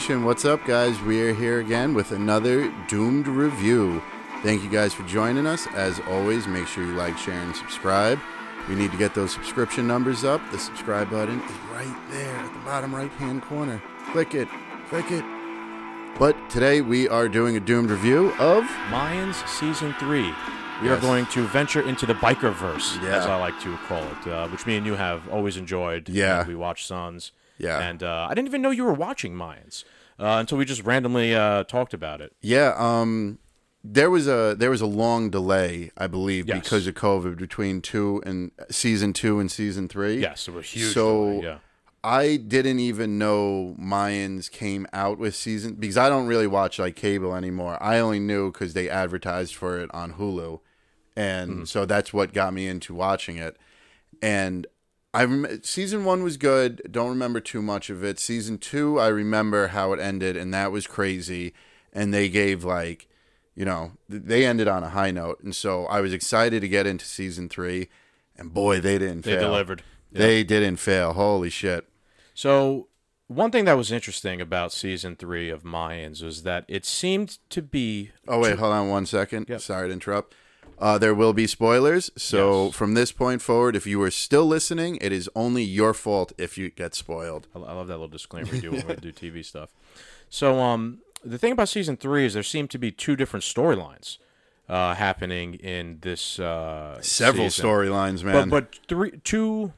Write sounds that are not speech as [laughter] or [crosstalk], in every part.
Nation, what's up, guys? We are here again with another Doomed review. Thank you guys for joining us. As always, make sure you like, share, and subscribe. We need to get those subscription numbers up. The subscribe button is right there at the bottom right hand corner. Click it, click it. But today we are doing a Doomed review of Mayans Season 3. We Yes. are going to venture into the biker verse, Yeah. as I like to call it, uh, which me and you have always enjoyed. Yeah. We watch Sons. Yeah. And uh, I didn't even know you were watching Mayans uh, until we just randomly uh, talked about it. Yeah, um there was a there was a long delay, I believe, Yes. because of COVID between two and season two and season three. Yes, it was huge. So delay, yeah. I didn't even know Mayans came out with season because I don't really watch like cable anymore. I only knew because they advertised for it on Hulu, and Mm-hmm. so that's what got me into watching it. And I rem- season one was good. Don't remember too much of it. Season two, I remember how it ended, and that was crazy. And they gave like, you know, th- they ended on a high note, and so I was excited to get into season three. And boy, they didn't. They fail. delivered. Yeah. They didn't fail. Holy shit. So one thing that was interesting about Season 3 of Mayans was that it seemed to be Oh wait, hold on one second. Yep. Sorry to interrupt. Uh, there will be spoilers, so Yes. from this point forward, if you are still listening, it is only your fault if you get spoiled. I love that little disclaimer we do when we do TV [laughs] stuff. So, um, the thing about season three is there seem to be two different storylines uh, happening in this. Uh, Several storylines, man. but three, two,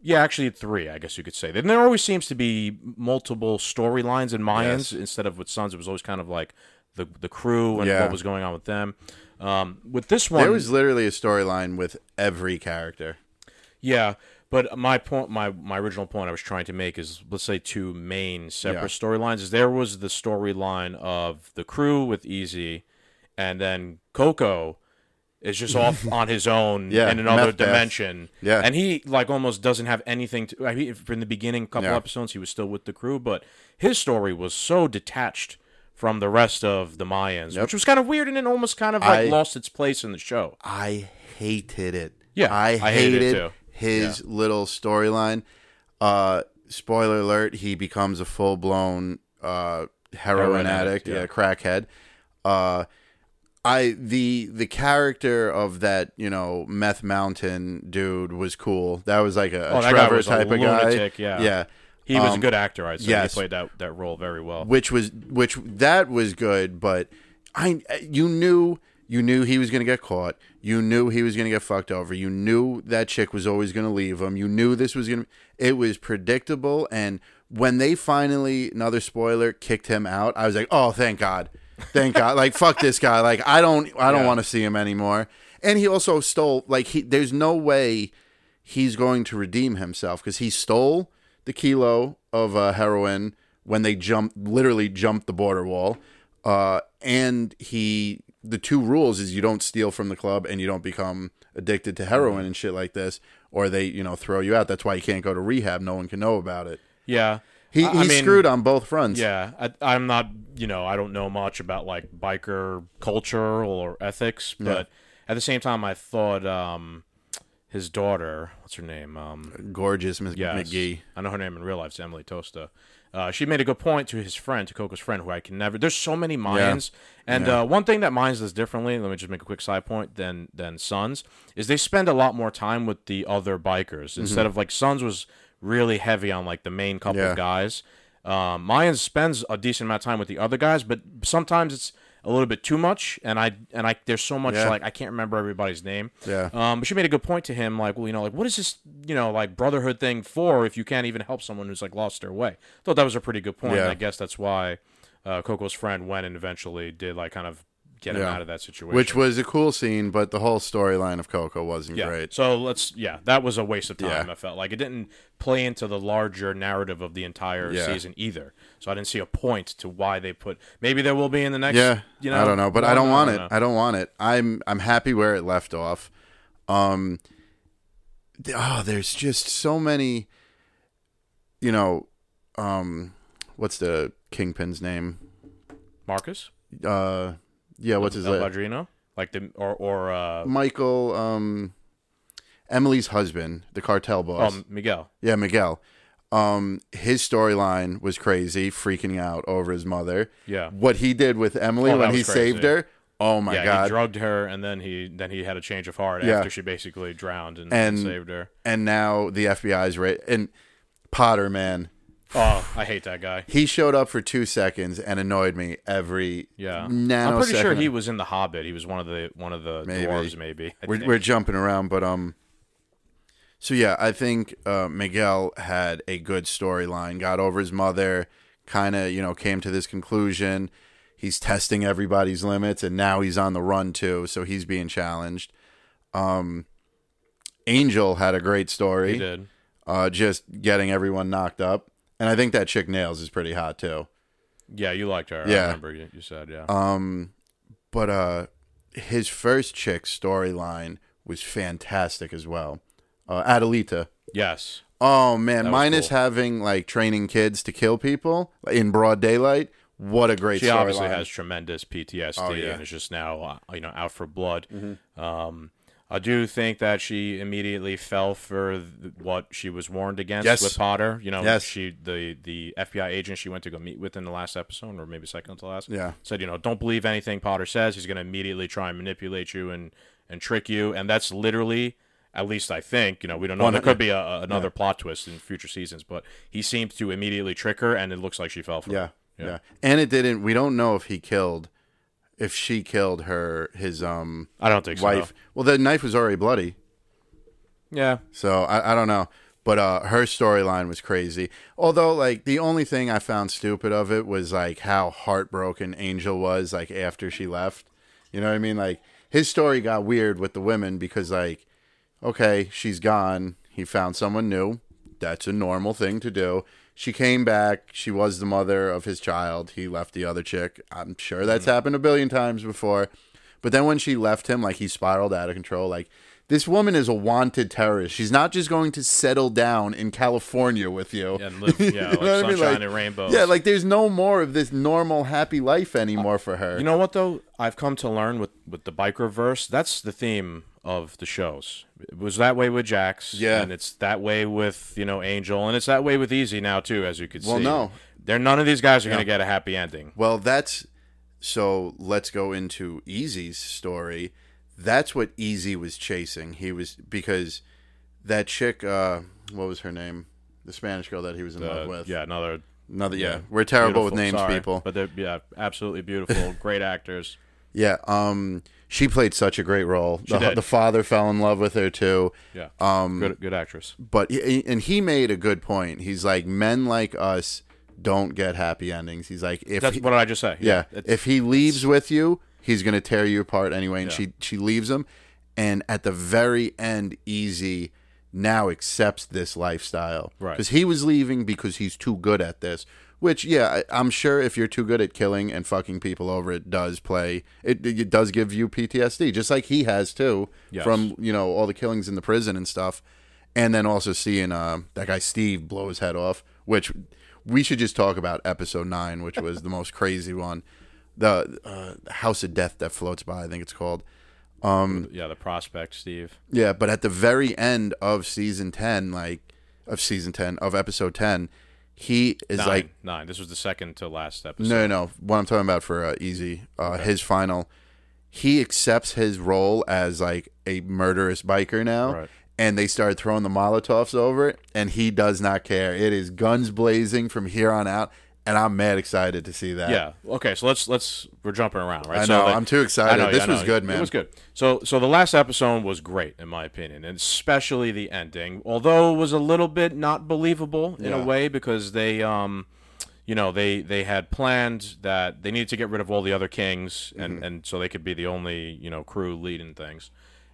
yeah, actually three, I guess you could say. Then there always seems to be multiple storylines in Mayans Yes. instead of with Sons. It was always kind of like the the crew and Yeah. what was going on with them. Um, with this one, there was literally a storyline with every character. Yeah, but my point, my my original point I was trying to make is, let's say two main separate Yeah. storylines. Is there was the storyline of the crew with Easy, and then Coco is just off [laughs] on his own Yeah, in another dimension. Yeah. and he like almost doesn't have anything to. I mean, in the beginning, couple Yeah. episodes, he was still with the crew, but his story was so detached from the rest of the Mayans, Yep. which was kind of weird and it almost kind of like I- lost its place in the show. I hated it. Yeah, I I hated hated, his little storyline. Uh, spoiler alert: he becomes a full blown uh, heroin, Heroin addict, addict, yeah. yeah. crackhead. Uh, I the the character of that you know meth mountain dude was cool. That was like a, Oh, Trevor was a type of guy. lunatic, yeah. yeah. He was Um, a good actor, I'd say. yes. He played that, that role very well. which was which that was good but i you knew you knew he was going to get caught you knew he was going to get fucked over you knew that chick was always going to leave him you knew this was going to it was predictable and when they finally another spoiler kicked him out i was like oh thank god thank god like [laughs] fuck this guy like i don't i don't Yeah. want to see him anymore and he also stole like he there's no way he's going to redeem himself because he stole the kilo of uh, heroin when they jumped, literally jumped the border wall. Uh, and he, the two rules is you don't steal from the club and you don't become addicted to heroin and shit like this, or they, you know, throw you out. That's why you can't go to rehab. No one can know about it. yeah. He, he I mean, screwed on both fronts. Yeah. I, I'm not, you know, I don't know much about like biker culture or ethics, but at the same time, I thought um, his daughter, what's her name? Um, Gorgeous Miss yes. McGee. I know her name in real life. It's Emily Tosta. Uh, she made a good point to his friend, to Coco's friend, who I can never. There's so many Mayans, and Yeah. uh, one thing that Mayans does differently. Let me just make a quick side point. Than than Sons is they spend a lot more time with the other bikers Mm-hmm. instead of like Sons was really heavy on like the main couple Yeah. of guys. Um, Mayans spends a decent amount of time with the other guys, but sometimes it's a little bit too much. And I and I there's so much Yeah. like I can't remember everybody's name. Yeah. Um, but she made a good point to him, like, well, you know, like, what is this, you know, like brotherhood thing for if you can't even help someone who's like lost their way? I Thought that was a pretty good point. Yeah. and I guess that's why uh, Coco's friend went and eventually did like kind of get him Yeah. out of that situation. Which was a cool scene, but the whole storyline of Coco wasn't yeah. great. So let's yeah, that was a waste of time. Yeah. I felt like it didn't play into the larger narrative of the entire season either. So I didn't see a point to why they put. Maybe there will be in the next. Yeah, you know, I don't know, but I one, don't want it. I don't want it. I'm I'm happy where it left off. Um, oh, there's just so many. You know, um, what's the kingpin's name? Marcus, Uh, yeah, what's his name? Padrino, like the or or uh, Michael. Um, Emily's husband, the cartel boss. um, Miguel. Yeah, Miguel. Um, his storyline was crazy, freaking out over his mother. Yeah. What he did with Emily Oh, that when he was crazy. saved her. Oh my yeah, god. he drugged her, and then he then he had a change of heart Yeah. after she basically drowned and, And- saved her. and now the FBI's right and Potter, man, Oh, I hate that guy. he showed up for two seconds and annoyed me every Yeah, nanosecond. I'm pretty sure he was in the Hobbit. He was one of the one of the Maybe. dwarves, maybe. I we're, think. we're jumping around, but um. So yeah, I think uh, Miguel had a good storyline. Got over his mother, kind of you know came to this conclusion. He's testing everybody's limits, and now he's on the run too. So he's being challenged. Um, Angel had a great story. he did. uh, just getting everyone knocked up. And I think that chick Nails is pretty hot too. Yeah, you liked her. Yeah. I remember you, you said yeah. Um, but uh, his first chick storyline was fantastic as well. Uh, Adelita. yes. Oh man, minus cool. having like training kids to kill people in broad daylight. What a great show. She obviously storyline. has tremendous PTSD Oh, yeah. Mm-hmm. and is just now, uh, you know, out for blood. Um, I do think that she immediately fell for what she was warned against Yes. with Potter. You know, Yes. she the the FBI agent she went to go meet with in the last episode, or maybe second to last. Yeah. said you know don't believe anything Potter says. He's going to immediately try and manipulate you and and trick you, and that's literally. At least I think, you know, we don't know. One- there could be a, a- another plot twist in future seasons, but he seemed to immediately trick her, and it looks like she fell for Yeah, it. yeah, And it didn't. We don't know if he killed, if she killed her his um I don't think so. wife. Well, the knife was already bloody. Yeah, So I, I don't know. But uh, her storyline was crazy. Although, like, the only thing I found stupid of it was like how heartbroken Angel was, like after she left. You know what I mean? Like his story got weird with the women because, like, okay, she's gone. He found someone new. That's a normal thing to do. She came back. She was the mother of his child. He left the other chick. I'm sure that's mm. happened a billion times before. But then when she left him, like he spiraled out of control. Like this woman is a wanted terrorist. She's not just going to settle down in California with you. and live, [laughs] You yeah, know like what I mean? sunshine Like- and rainbows. Yeah, like there's no more of this normal happy life anymore for her. you know what though? I've come to learn with with the biker verse. That's the theme of the shows. It was that way with Jax. Yeah. and it's that way with you know Angel, and it's that way with Easy now too, as you could Well, see. Well, no. they're none of these guys are going to get a happy ending. Well, that's so. Let's go into Easy's story. That's what Easy was chasing. He was because that chick. uh What was her name? The Spanish girl that he was in love Uh, with. yeah, another Another. Yeah, we're terrible with names, sorry, people. but they're yeah, absolutely beautiful, [laughs] great actors. Yeah. Um. She played such a great role. the, the father fell in love with her too. Yeah, Um. good good actress. But and he made a good point. He's like, men like us don't get happy endings. He's like, if That's he- what did I just say. Yeah. it's- If he leaves with you, he's gonna tear you apart anyway. And Yeah. she she leaves him, and at the very end, Easy now accepts this lifestyle Right. because he was leaving because he's too good at this. Which, yeah, I, I'm sure if you're too good at killing and fucking people over, it does play. It, it does give you PTSD, just like he has too, Yes. from you know all the killings in the prison and stuff, and then also seeing uh, that guy Steve blow his head off. Which we should just talk about episode nine, which was the most crazy one the uh, House of Death that floats by. I think it's called. yeah, the prospect, Steve. Yeah, but at the very end of season ten, like of season ten of episode ten, he is Nine, like, nine. This was the second to last episode. no, no, no. What I'm talking about for uh, Easy, uh, his final, he accepts his role as like a murderous biker now. Right. And they start throwing the Molotovs over it, and he does not care. It is guns blazing from here on out, and I'm mad excited to see that. Yeah. Okay. So let's let's we're jumping around, right? I so know, the- I'm too excited. Know, This yeah, was good, man. It was good. So so the last episode was great in my opinion, and especially the ending. Although it was a little bit not believable in Yeah. a way because they um you know they they had planned that they needed to get rid of all the other kings and Mm-hmm. and so they could be the only you know crew leading things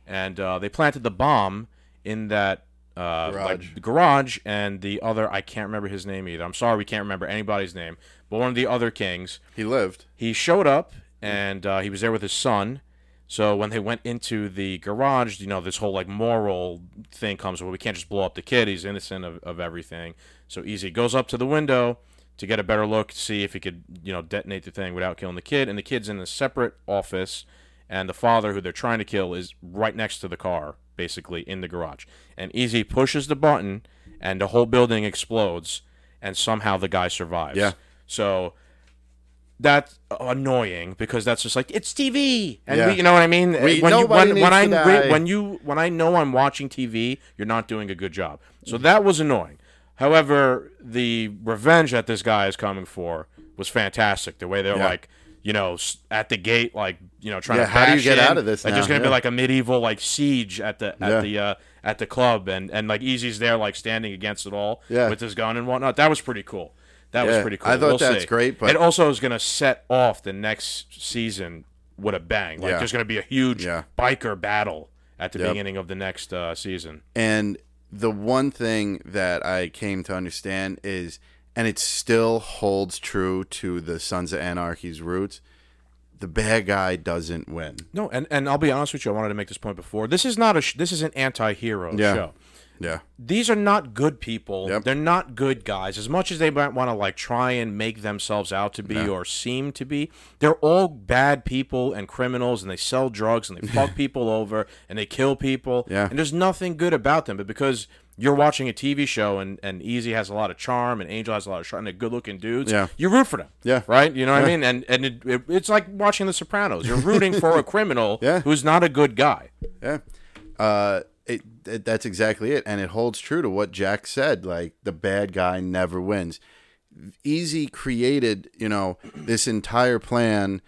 and uh, they planted the bomb in that uh, Garage. like garage and the other I can't remember his name either. I'm sorry we can't remember anybody's name, but one of the other kings He lived. he showed up and uh, he was there with his son. So when they went into the garage, you know, this whole like moral thing comes where we can't just blow up the kid. He's innocent of, of everything. So Easy goes up to the window to get a better look, to see if he could, you know, detonate the thing without killing the kid. And the kid's in a separate office, and the father, who they're trying to kill, is right next to the car, basically in the garage. And Easy pushes the button, and the whole building explodes, and somehow the guy survives. Yeah. So that's annoying because that's just like it's TV, and Yeah. we, you know what I mean. We- when you, when, when I die. when you when I know I'm watching TV, you're not doing a good job. So that was annoying. However, the revenge that this guy is coming for was fantastic. The way they're Yeah. like, you know, at the gate, like you know, trying Yeah, to how do you get in. out of this Like now? there's gonna be like a medieval like siege at the at Yeah. the uh, at the club, and and like Easy's there like standing against it all Yeah. with his gun and whatnot. That was pretty cool. That was pretty cool. I thought We'll that's see. great, but- it also is going to set off the next season with a bang. Like Yeah. there's going to be a huge Yeah. biker battle at the Yep. beginning of the next uh, season. And the one thing that I came to understand is, and it still holds true to the Sons of Anarchy's roots, the bad guy doesn't win. No, and, and I'll be honest with you. I wanted to make this point before. This is not a sh- this is an anti-hero Yeah. show. Yeah. These are not good people. Yep. They're not good guys. As much as they might want to like try and make themselves out to be or seem to be, they're all bad people and criminals, and they sell drugs and they fuck [laughs] people over and they kill people. Yeah. And there's nothing good about them. But because you're watching a TV show and, and Easy has a lot of charm and Angel has a lot of charm and they're good looking dudes, Yeah. you root for them. Yeah. Right? You know what I mean? And and it, it, it's like watching The Sopranos. You're rooting for a [laughs] criminal Yeah. who's not a good guy. Yeah. Uh, it, it that's exactly it, and it holds true to what Jack said. Like the bad guy never wins. Easy created, you know, this entire plan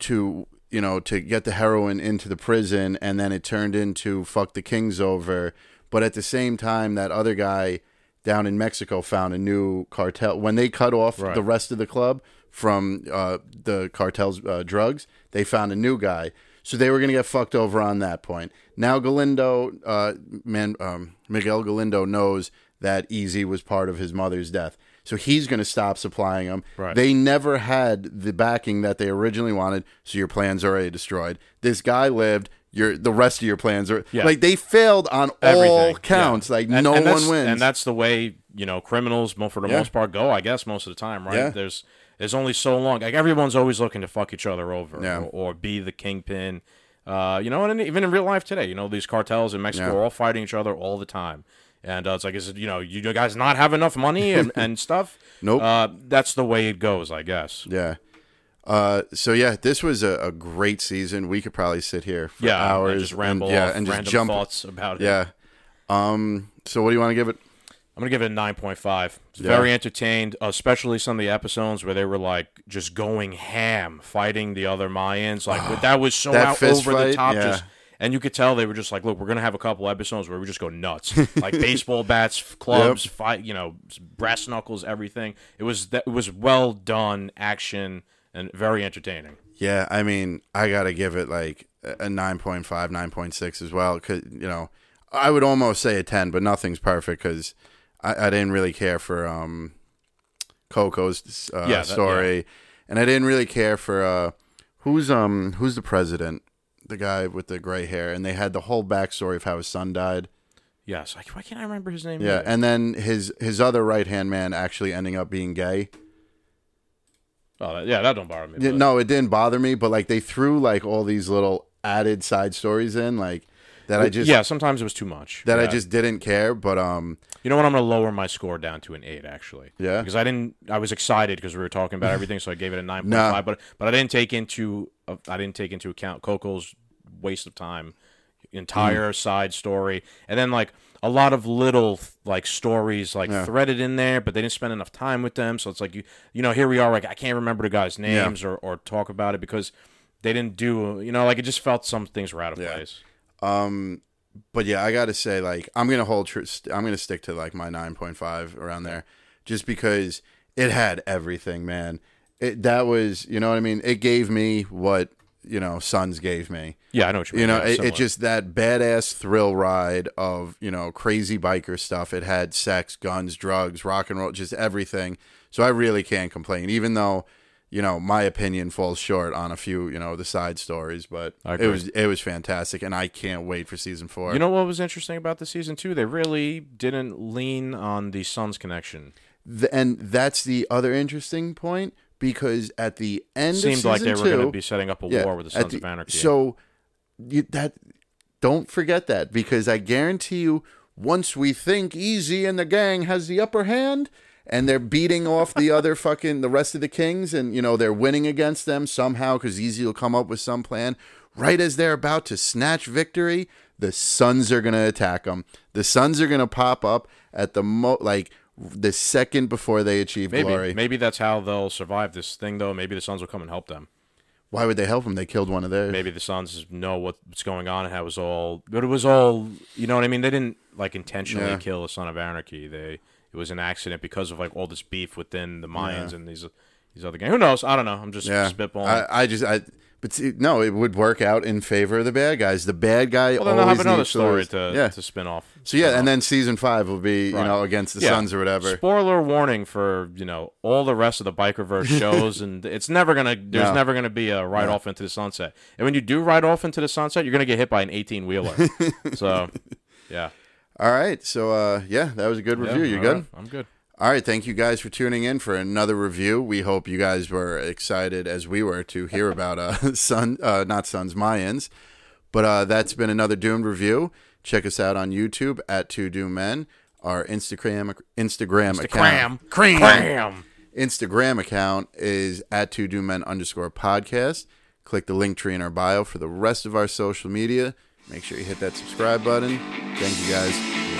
to, you know, to get the heroin into the prison, and then it turned into fuck the kings over. But at the same time, that other guy down in Mexico found a new cartel. When they cut off Right. the rest of the club from uh, the cartel's uh, drugs, they found a new guy. So they were going to get fucked over on that point. Now Galindo, uh, man, um, Miguel Galindo knows that Easy was part of his mother's death. So he's going to stop supplying them. Right. They never had the backing that they originally wanted. So your plans are already destroyed. This guy lived. Your the rest of your plans are Yeah. like they failed on Everything. all counts. Yeah. Like And- no and one wins. and that's the way you know criminals, for the Yeah. most part, go. I guess most of the time, right? There's there's only so long. Like everyone's always looking to fuck each other over, Yeah. or, or be the kingpin. Uh, you know, and even in real life today, you know, these cartels in Mexico are all fighting each other all the time. And uh, it's like, is it, you know, you guys not have enough money and, [laughs] and stuff? Nope. Uh, that's the way it goes, I guess. Yeah. Uh, so yeah, this was a, a great season. We could probably sit here for Yeah, and hours, just ramble and, yeah, off and just random jump. thoughts about it. Yeah. Um. So what do you want to give it? I'm gonna give it a nine point five. Yeah. Very entertained, especially some of the episodes where they were like just going ham, fighting the other Mayans. Like [sighs] that was so That out over the top. yeah. Just and you could tell they were just like, look, we're gonna have a couple episodes where we just go nuts, [laughs] like baseball bats, clubs, fight, you know, brass knuckles, everything. It was that it was well done action and very entertaining. Yeah, I mean, I gotta give it like a 9.5, 9.6 as well. Cause you know, I would almost say a ten, but nothing's perfect because I, I didn't really care for um Coco's uh, Yeah, that- story, and I didn't really care for uh who's um who's the president, the guy with the gray hair, and they had the whole backstory of how his son died. Yes, like why can't I remember his name? Yeah, either? and then his his other right hand man actually ending up being gay. Oh, that, yeah, that don't bother me. Yeah, but- no, it didn't bother me, but like they threw like all these little added side stories in, like that I just yeah, sometimes it was too much. that I just didn't care. But um, You know what? I'm going to lower my score down to an eight, actually. Yeah? Because I didn't. I was excited because we were talking about [laughs] everything, so I gave it a nine point Nah. five. But but I didn't take into uh, I didn't take into account Coco's waste of time, entire Mm. side story, and then like a lot of little like stories like Yeah. threaded in there, but they didn't spend enough time with them. So it's like you you know here we are like I can't remember the guys' names or or talk about it because they didn't do you know like it just felt some things were out of Yeah. place. um, but yeah, I got to say, like, I'm gonna hold true. St- I'm gonna stick to like my 9.5 around there, just because it had everything, man. It that was, you know what I mean. It gave me what you know Sons gave me. Yeah, I know what you mean. You know, Yeah, it, it just that badass thrill ride of you know crazy biker stuff. It had sex, guns, drugs, rock and roll, just everything. So I really can't complain, even though you know my opinion falls short on a few you know the side stories. But it was it was fantastic, and I can't wait for season four. You know what was interesting about the season two? They really didn't lean on the Sons connection. Th- and that's the other interesting point because at the end of Seemed season like they were going to be setting up a Yeah, war with the Sons of Anarchy. So you, that don't forget that because I guarantee you once we think Easy and the gang has the upper hand, and they're beating off the other [laughs] fucking the rest of the kings, and you know they're winning against them somehow because Easy will come up with some plan. Right as they're about to snatch victory, the Sons are gonna attack them. The Sons are gonna pop up at the mo like the second before they achieve Maybe glory. maybe that's how they'll survive this thing though. Maybe the Sons will come and help them. Why would they help them? They killed one of theirs. Maybe the Sons know what's going on and how it was all. But it was all. You know what I mean? They didn't like intentionally Yeah. kill the Son of Anarchy. They it was an accident because of like all this beef within the Mayans and these these other gangs. Who knows? I don't know. I'm just Yeah, spitballing. I, I just I. But see, no, it would work out in favor of the bad guys. The bad guy well, then always have another story to yeah. to spin off. So yeah, and then season five will be you know against the Yeah. Sons or whatever. Spoiler warning for you know all the rest of the bikerverse [laughs] shows, and it's never gonna. There's No. never gonna be a ride off into the sunset. And when you do ride off into the sunset, you're gonna get hit by an 18 wheeler. [laughs] so, yeah. All right, so uh, yeah, that was a good review. Yeah, you good? right, I'm good. All right, thank you guys for tuning in for another review. We hope you guys were excited as we were to hear [laughs] about uh [laughs] Sun uh not Sons Mayans. But uh that's been another Doomed review. Check us out on YouTube at Two Doom Men. Our Instagram Instagram account Cram, cram. Instagram account is at Two Doom Men underscore podcast. Click the Linktree in our bio for the rest of our social media. Make sure you hit that subscribe button. Thank you guys.